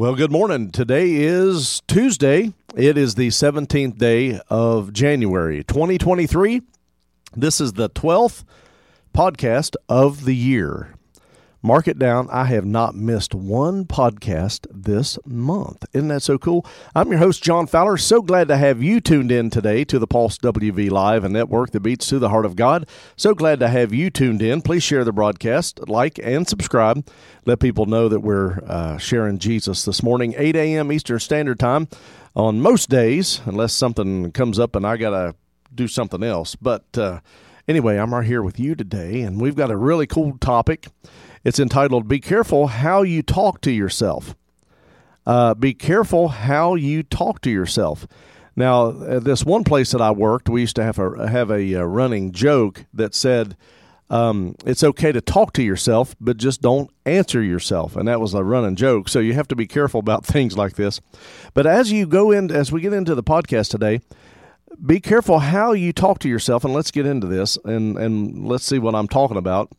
Well, good morning. Today is Tuesday. It is the 17th day of January 2023. This is the 12th podcast of the year. Mark it down. I have not missed one podcast this month. Isn't that so cool? I'm your host, John Fowler. So glad to have you tuned in today to the Pulse WV Live, a network that beats to the heart of God. So glad to have you tuned in. Please share the broadcast, like, and subscribe. Let people know that we're uh, sharing Jesus this morning, 8 a.m. Eastern Standard Time on most days, unless something comes up and I got to do something else. But uh, anyway, I'm right here with you today, and we've got a really cool topic. It's entitled Be Careful How You Talk to Yourself. Uh, be careful how you talk to yourself. Now, this one place that I worked, we used to have a have a, a uh, running joke that said, um, "It's okay to talk to yourself, but just don't answer yourself." And that was a running joke. So you have to be careful about things like this. But as you go in, as we get into the podcast today, be careful how you talk to yourself. And let's get into this, and and let's see what I'm talking about.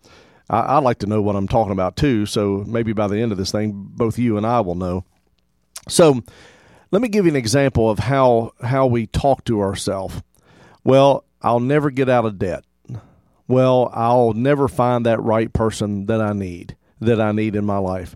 I, would like to know what I'm talking about too. So maybe by the end of this thing, both you and I will know. So let me give you an example of how how we talk to ourselves. Well, I'll never get out of debt. Well, I'll never find that right person that I need that I need in my life.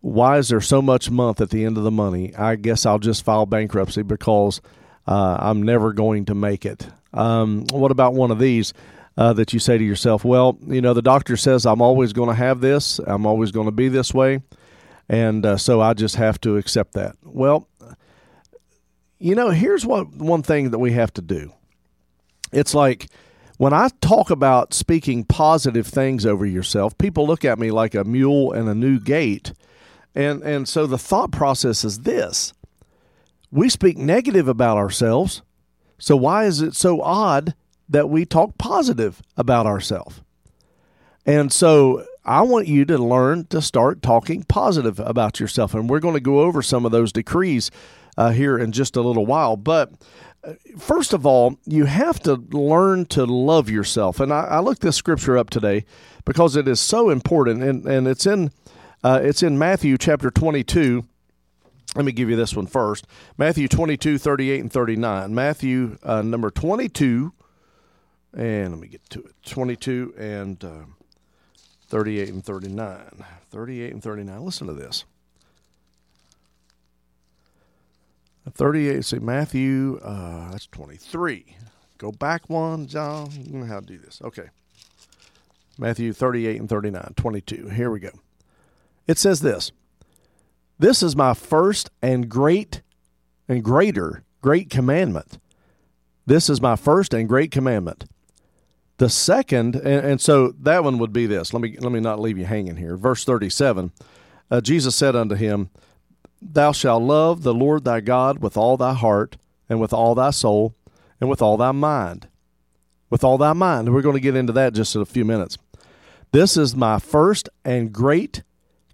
Why is there so much month at the end of the money? I guess I'll just file bankruptcy because uh, I'm never going to make it. Um, what about one of these? Uh, that you say to yourself, well, you know, the doctor says I'm always going to have this, I'm always going to be this way, and uh, so I just have to accept that. Well, you know, here's what one thing that we have to do. It's like when I talk about speaking positive things over yourself, people look at me like a mule and a new gate. And and so the thought process is this. We speak negative about ourselves. So why is it so odd that we talk positive about ourselves. And so I want you to learn to start talking positive about yourself. And we're going to go over some of those decrees uh, here in just a little while. But uh, first of all, you have to learn to love yourself. And I, I looked this scripture up today because it is so important. And, and it's in uh, it's in Matthew chapter 22. Let me give you this one first. Matthew 22, 38 and 39. Matthew uh, number 22, and let me get to it 22 and uh, 38 and 39. 38 and 39. Listen to this. 38, see, Matthew, uh, that's 23. Go back one, John. You know how to do this. Okay. Matthew 38 and 39, 22. Here we go. It says this This is my first and great and greater, great commandment. This is my first and great commandment the second, and, and, so that one would be this. Let me let me not leave you hanging here. Verse thirty-seven. Uh, Jesus said unto him, "Thou shalt love the Lord thy God with all thy heart, and with all thy soul, and with all thy mind, with all thy mind." We're going to get into that just in a few minutes. This is my first and great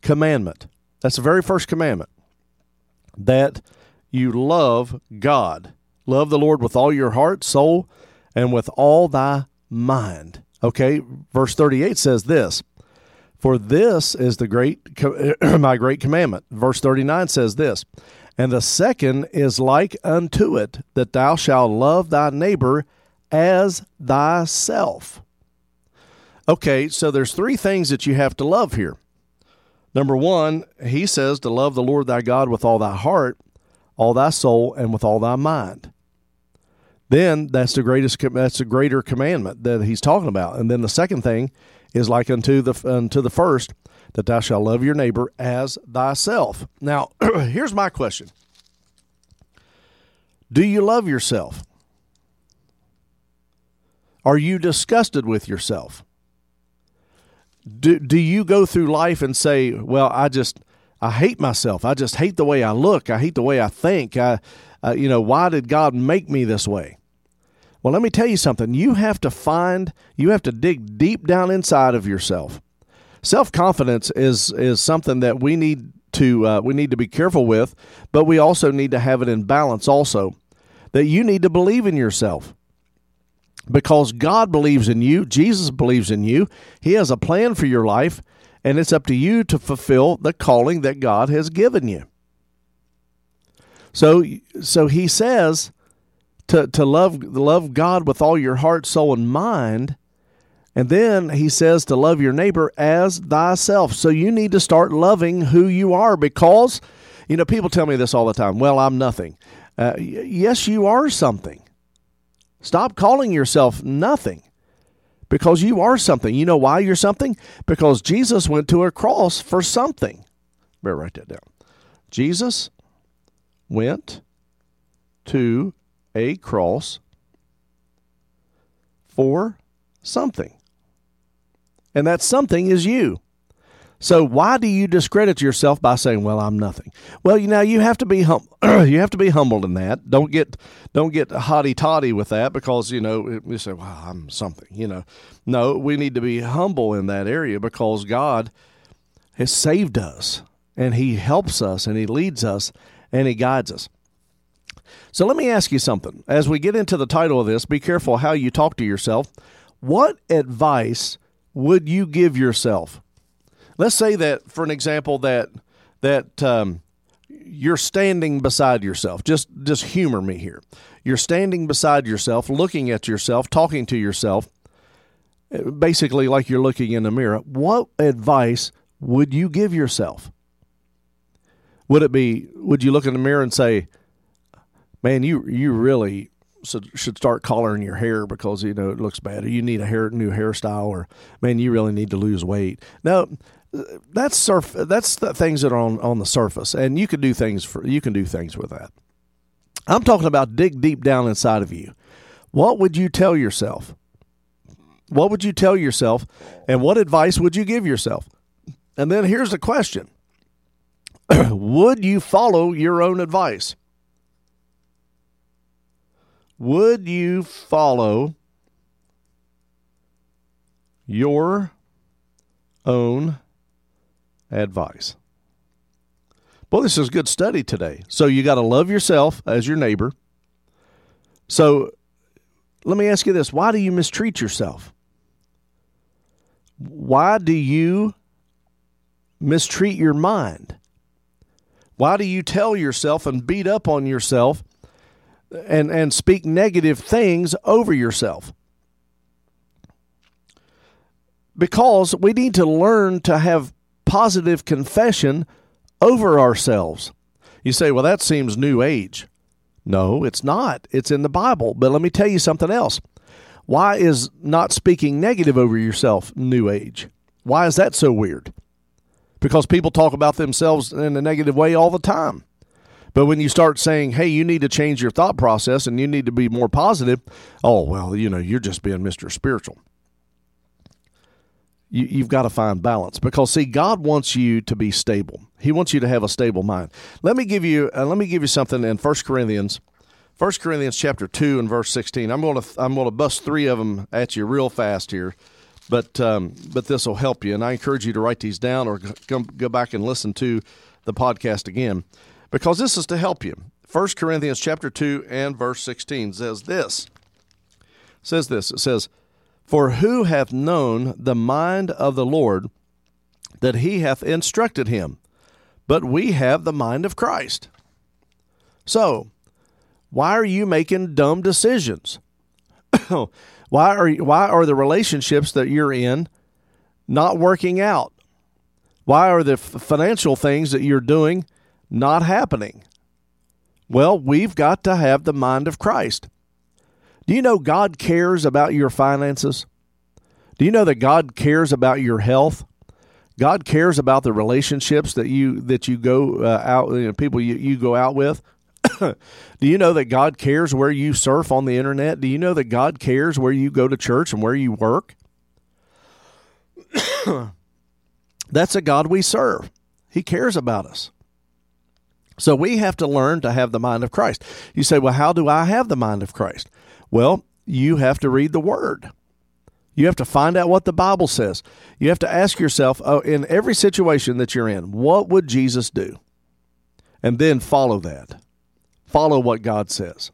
commandment. That's the very first commandment. That you love God, love the Lord with all your heart, soul, and with all thy mind. Okay, verse 38 says this For this is the great, my great commandment. Verse 39 says this And the second is like unto it, that thou shalt love thy neighbor as thyself. Okay, so there's three things that you have to love here. Number one, he says to love the Lord thy God with all thy heart, all thy soul, and with all thy mind then that's the greatest that's the greater commandment that he's talking about. And then the second thing is like unto the unto the first that thou shalt love your neighbor as thyself. Now here's my question. Do you love yourself? Are you disgusted with yourself? Do, do you go through life and say well i just i hate myself. I just hate the way i look. I hate the way i think. I uh, you know why did god make me this way well, let me tell you something. You have to find, you have to dig deep down inside of yourself. Self confidence is is something that we need to uh, we need to be careful with, but we also need to have it in balance. Also, that you need to believe in yourself because God believes in you, Jesus believes in you. He has a plan for your life, and it's up to you to fulfill the calling that God has given you. So so he says to to love love God with all your heart, soul, and mind. And then he says to love your neighbor as thyself. So you need to start loving who you are because, you know, people tell me this all the time. Well, I'm nothing. Uh, yes, you are something. Stop calling yourself nothing because you are something. You know why you're something? Because Jesus went to a cross for something. Better write that down. Jesus went to a cross for something. And that something is you. So why do you discredit yourself by saying, "Well, I'm nothing"? Well, you know you have to be hum- you have to be humbled in that. Don't get don't get hotty toddy with that because you know we say, "Well, I'm something." You know, no, we need to be humble in that area because God has saved us and He helps us and He leads us and He guides us. So let me ask you something. As we get into the title of this, be careful how you talk to yourself. What advice would you give yourself? Let's say that, for an example, that that um, you're standing beside yourself. Just just humor me here. You're standing beside yourself, looking at yourself, talking to yourself, basically like you're looking in a mirror. What advice would you give yourself? Would it be? Would you look in the mirror and say, "Man, you you really should start collaring your hair because you know it looks bad, or you need a hair new hairstyle, or man, you really need to lose weight." No, that's surf. That's the things that are on on the surface, and you can do things for you can do things with that. I'm talking about dig deep down inside of you. What would you tell yourself? What would you tell yourself, and what advice would you give yourself? And then here's the question: Would you follow your own advice? Would you follow your own advice? Well, this is good study today. So you got to love yourself as your neighbor. So let me ask you this why do you mistreat yourself? Why do you mistreat your mind? Why do you tell yourself and beat up on yourself and, and speak negative things over yourself? Because we need to learn to have positive confession over ourselves. You say, well, that seems new age. No, it's not. It's in the Bible. But let me tell you something else. Why is not speaking negative over yourself new age? Why is that so weird? Because people talk about themselves in a negative way all the time. But when you start saying, hey, you need to change your thought process and you need to be more positive, oh, well, you know, you're just being Mr. Spiritual. You, you've got to find balance because see god wants you to be stable. He wants you to have a stable mind. Let me give you uh, let me give you something in 1 corinthians 1 corinthians chapter 2 and verse 16 i'm going to i'm going to bust three of them at you real fast here but um, but this will help you and i encourage you to write these down or go back and listen to the podcast again because this is to help you 1 corinthians chapter 2 and verse 16 says this says this it says for who hath known the mind of the Lord that he hath instructed him? But we have the mind of Christ. So, why are you making dumb decisions? why are why are the relationships that you're in not working out? Why are the financial things that you're doing not happening? Well, we've got to have the mind of Christ. Do you know God cares about your finances? Do you know that God cares about your health? God cares about the relationships that you that you go uh, out, you know, people you, you go out with. Do you know that God cares where you surf on the internet? Do you know that God cares where you go to church and where you work? That's a God we serve. He cares about us. So we have to learn to have the mind of Christ. You say, well, how do I have the mind of Christ? Well, you have to read the Word. You have to find out what the Bible says. You have to ask yourself, oh, in every situation that you're in, what would Jesus do? And then follow that. Follow what God says.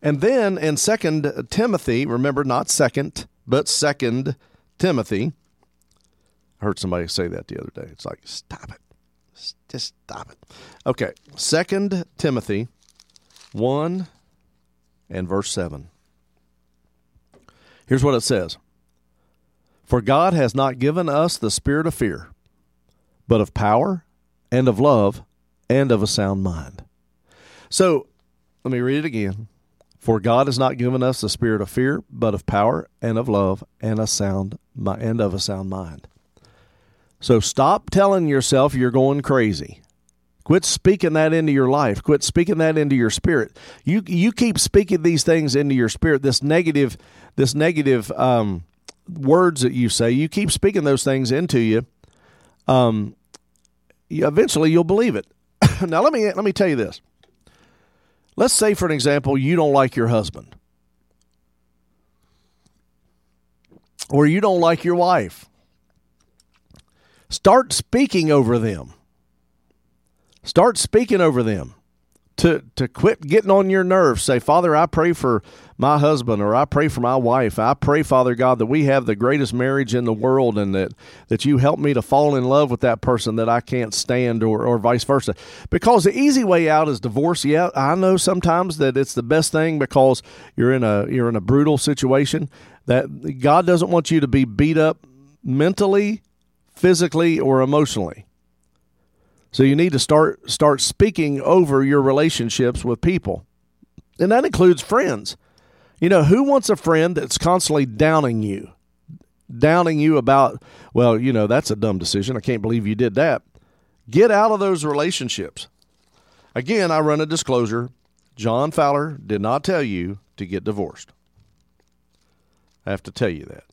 And then in Second Timothy, remember not second, but Second Timothy. I heard somebody say that the other day. It's like, stop it. Just stop it. Okay. Second Timothy 1 and verse 7. Here's what it says For God has not given us the spirit of fear, but of power and of love and of a sound mind. So let me read it again. For God has not given us the spirit of fear, but of power and of love and a sound and of a sound mind. So stop telling yourself you're going crazy. Quit speaking that into your life. Quit speaking that into your spirit. You you keep speaking these things into your spirit. This negative, this negative um, words that you say. You keep speaking those things into you. Um, eventually you'll believe it. now let me let me tell you this. Let's say, for an example, you don't like your husband, or you don't like your wife. Start speaking over them. Start speaking over them to to quit getting on your nerves. Say, Father, I pray for my husband or I pray for my wife. I pray, Father God, that we have the greatest marriage in the world and that that you help me to fall in love with that person that I can't stand or or vice versa. Because the easy way out is divorce. Yeah, I know sometimes that it's the best thing because you're in a you're in a brutal situation that God doesn't want you to be beat up mentally, physically or emotionally. So you need to start start speaking over your relationships with people. And that includes friends. You know, who wants a friend that's constantly downing you? Downing you about, well, you know, that's a dumb decision. I can't believe you did that. Get out of those relationships. Again, I run a disclosure. John Fowler did not tell you to get divorced. I have to tell you that.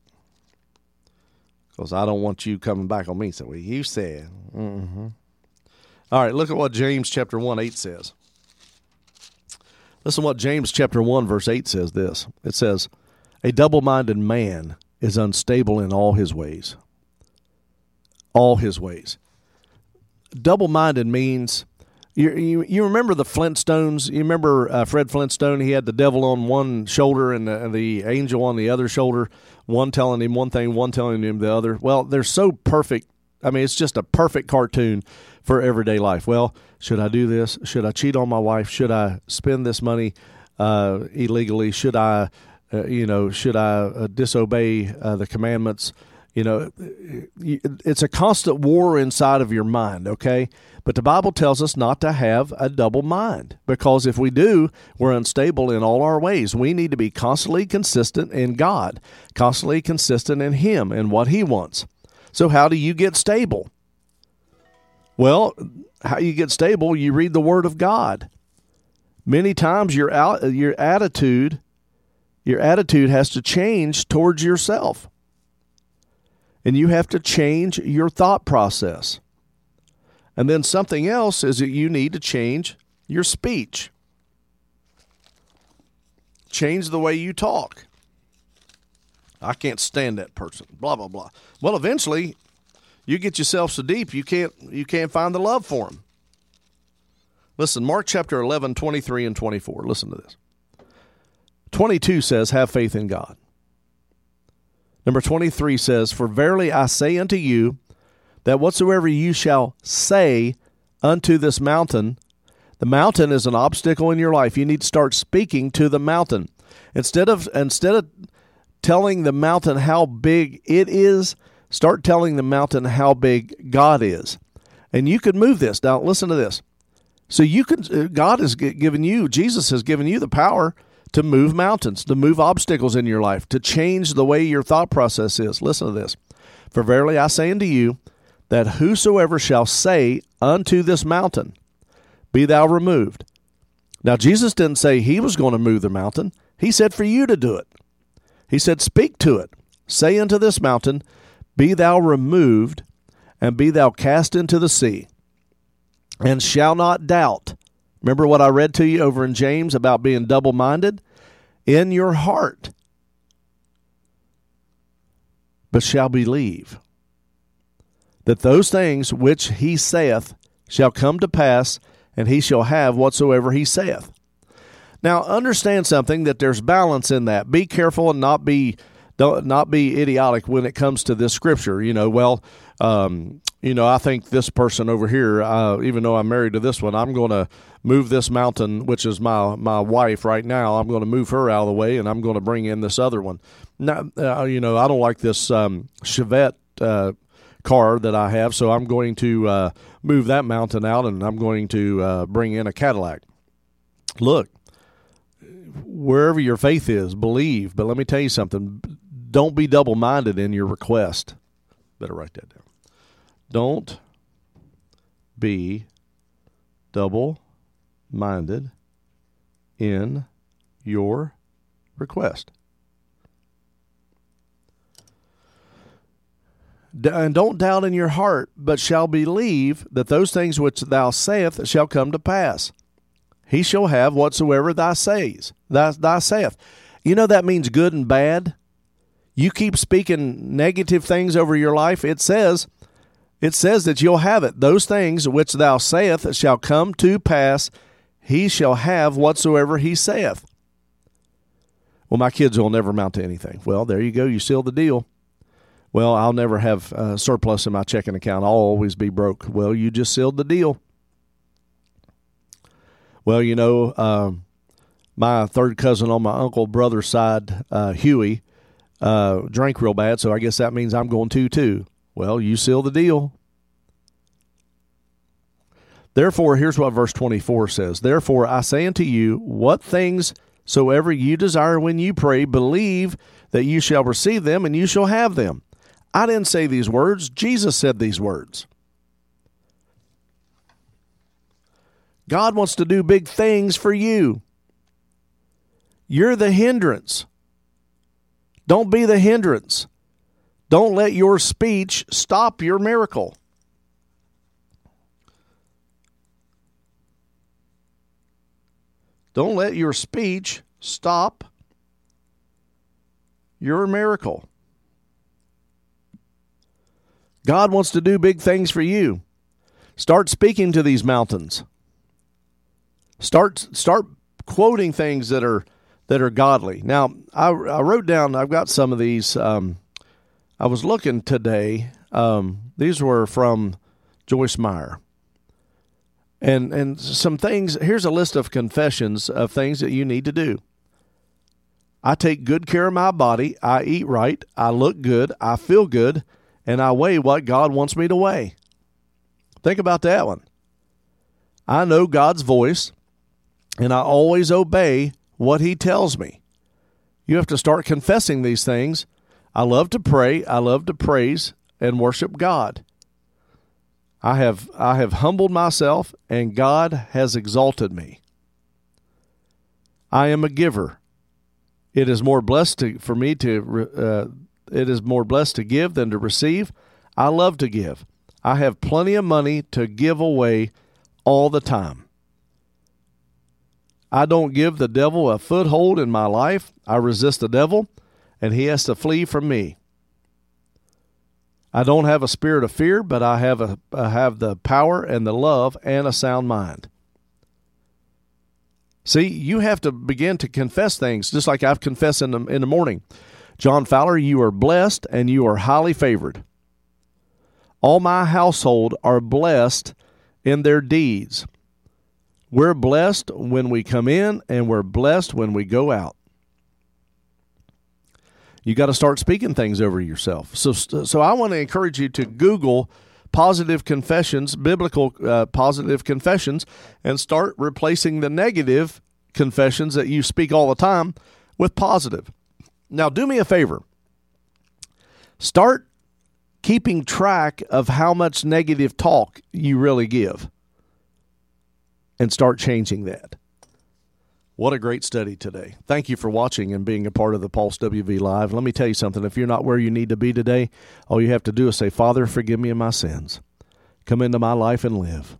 Because I don't want you coming back on me. So, well, you said. Mm-hmm. All right, look at what James chapter 1 8 says. Listen what James chapter 1 verse 8 says this. It says, "A double-minded man is unstable in all his ways." All his ways. Double-minded means you, you, you remember the Flintstones? You remember uh, Fred Flintstone? He had the devil on one shoulder and the, the angel on the other shoulder, one telling him one thing, one telling him the other. Well, they're so perfect. I mean, it's just a perfect cartoon for everyday life. Well, should I do this? Should I cheat on my wife? Should I spend this money uh, illegally? Should I, uh, you know, should I uh, disobey uh, the commandments? You know, it's a constant war inside of your mind, okay? But the Bible tells us not to have a double mind because if we do, we're unstable in all our ways. We need to be constantly consistent in God, constantly consistent in Him and what He wants. So, how do you get stable? Well, how you get stable, you read the Word of God. Many times your out, your attitude, your attitude has to change towards yourself. And you have to change your thought process. And then something else is that you need to change your speech. Change the way you talk. I can't stand that person. Blah blah blah. Well, eventually you get yourself so deep you can't you can't find the love for him. Listen, Mark chapter 11, 23 and 24. Listen to this. 22 says, Have faith in God. Number 23 says, For verily I say unto you, that whatsoever you shall say unto this mountain, the mountain is an obstacle in your life. You need to start speaking to the mountain. Instead of instead of telling the mountain how big it is, Start telling the mountain how big God is. And you can move this. Now, listen to this. So you can, God has given you, Jesus has given you the power to move mountains, to move obstacles in your life, to change the way your thought process is. Listen to this. For verily I say unto you, that whosoever shall say unto this mountain, Be thou removed. Now, Jesus didn't say he was going to move the mountain. He said for you to do it. He said, Speak to it. Say unto this mountain, be thou removed, and be thou cast into the sea, and shall not doubt. Remember what I read to you over in James about being double minded? In your heart, but shall believe that those things which he saith shall come to pass, and he shall have whatsoever he saith. Now, understand something that there's balance in that. Be careful and not be don't not be idiotic when it comes to this scripture. You know, well, um, you know, I think this person over here, uh, even though I'm married to this one, I'm going to move this mountain, which is my my wife right now. I'm going to move her out of the way, and I'm going to bring in this other one. Now, uh, you know, I don't like this um, Chevette uh, car that I have, so I'm going to uh, move that mountain out, and I'm going to uh, bring in a Cadillac. Look, wherever your faith is, believe. But let me tell you something: don't be double minded in your request. Better write that down. Don't be double minded in your request. And don't doubt in your heart, but shall believe that those things which thou sayest shall come to pass. He shall have whatsoever thou says, thou, thou saith. You know that means good and bad. You keep speaking negative things over your life. It says, it says that you'll have it. Those things which thou sayest shall come to pass. He shall have whatsoever he saith. Well, my kids will never amount to anything. Well, there you go. You seal the deal. Well, I'll never have a surplus in my checking account. I'll always be broke. Well, you just sealed the deal. Well, you know, uh, my third cousin on my uncle brother's side, uh, Huey, uh, drank real bad, so I guess that means I'm going to too. Well, you seal the deal. Therefore, here's what verse 24 says Therefore, I say unto you, what things soever you desire when you pray, believe that you shall receive them, and you shall have them. I didn't say these words, Jesus said these words. God wants to do big things for you. You're the hindrance. Don't be the hindrance. Don't let your speech stop your miracle. Don't let your speech stop your miracle. God wants to do big things for you. Start speaking to these mountains. Start start quoting things that are that are godly. Now, I, I wrote down. I've got some of these. Um, I was looking today. Um, these were from Joyce Meyer, and and some things. Here's a list of confessions of things that you need to do. I take good care of my body. I eat right. I look good. I feel good and I weigh what God wants me to weigh. Think about that one. I know God's voice, and I always obey what He tells me. You have to start confessing these things. I love to pray, I love to praise and worship God. I have I have humbled myself and God has exalted me. I am a giver. It is more blessed to, for me to uh, it is more blessed to give than to receive. I love to give. I have plenty of money to give away all the time. I don't give the devil a foothold in my life. I resist the devil, and he has to flee from me. I don't have a spirit of fear, but I have a I have the power and the love and a sound mind. See, you have to begin to confess things, just like I've confessed in the in the morning. John Fowler, you are blessed and you are highly favored. All my household are blessed in their deeds. We're blessed when we come in and we're blessed when we go out. You got to start speaking things over yourself. So, so I want to encourage you to Google positive confessions, biblical uh, positive confessions, and start replacing the negative confessions that you speak all the time with positive. Now, do me a favor. Start keeping track of how much negative talk you really give and start changing that. What a great study today. Thank you for watching and being a part of the Pulse WV Live. Let me tell you something. If you're not where you need to be today, all you have to do is say, Father, forgive me of my sins. Come into my life and live.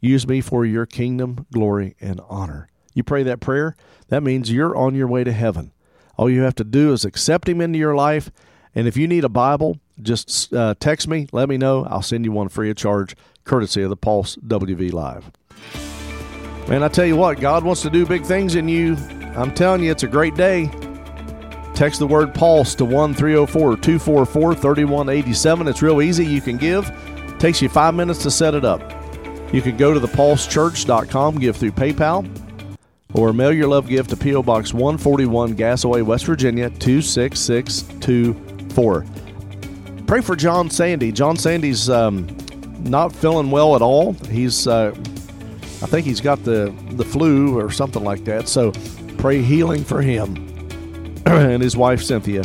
Use me for your kingdom, glory, and honor. You pray that prayer, that means you're on your way to heaven. All you have to do is accept Him into your life. And if you need a Bible, just uh, text me, let me know. I'll send you one free of charge, courtesy of the Pulse WV Live. Man, I tell you what, God wants to do big things in you. I'm telling you, it's a great day. Text the word Pulse to 1 304 244 3187. It's real easy. You can give Takes you five minutes to set it up. You can go to thepulsechurch.com, give through PayPal, or mail your love gift to P.O. Box 141, Gassaway, West Virginia 26624. Pray for John Sandy. John Sandy's um, not feeling well at all. He's, uh, I think he's got the, the flu or something like that. So pray healing for him and his wife, Cynthia.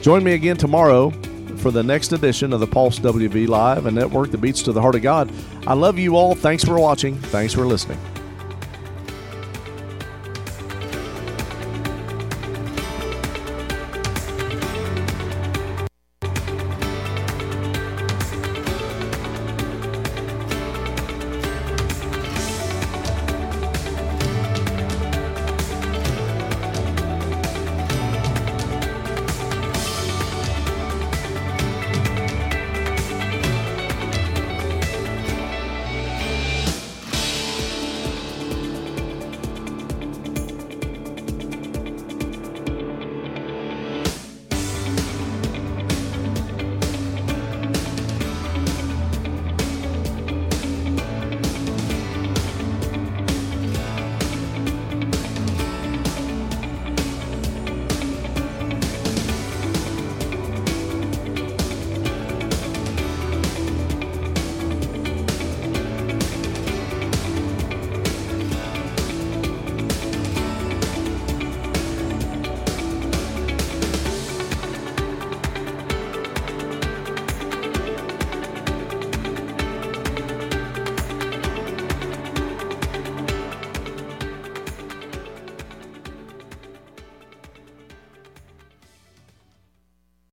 Join me again tomorrow for the next edition of the Pulse WV Live, a network that beats to the heart of God. I love you all. Thanks for watching. Thanks for listening.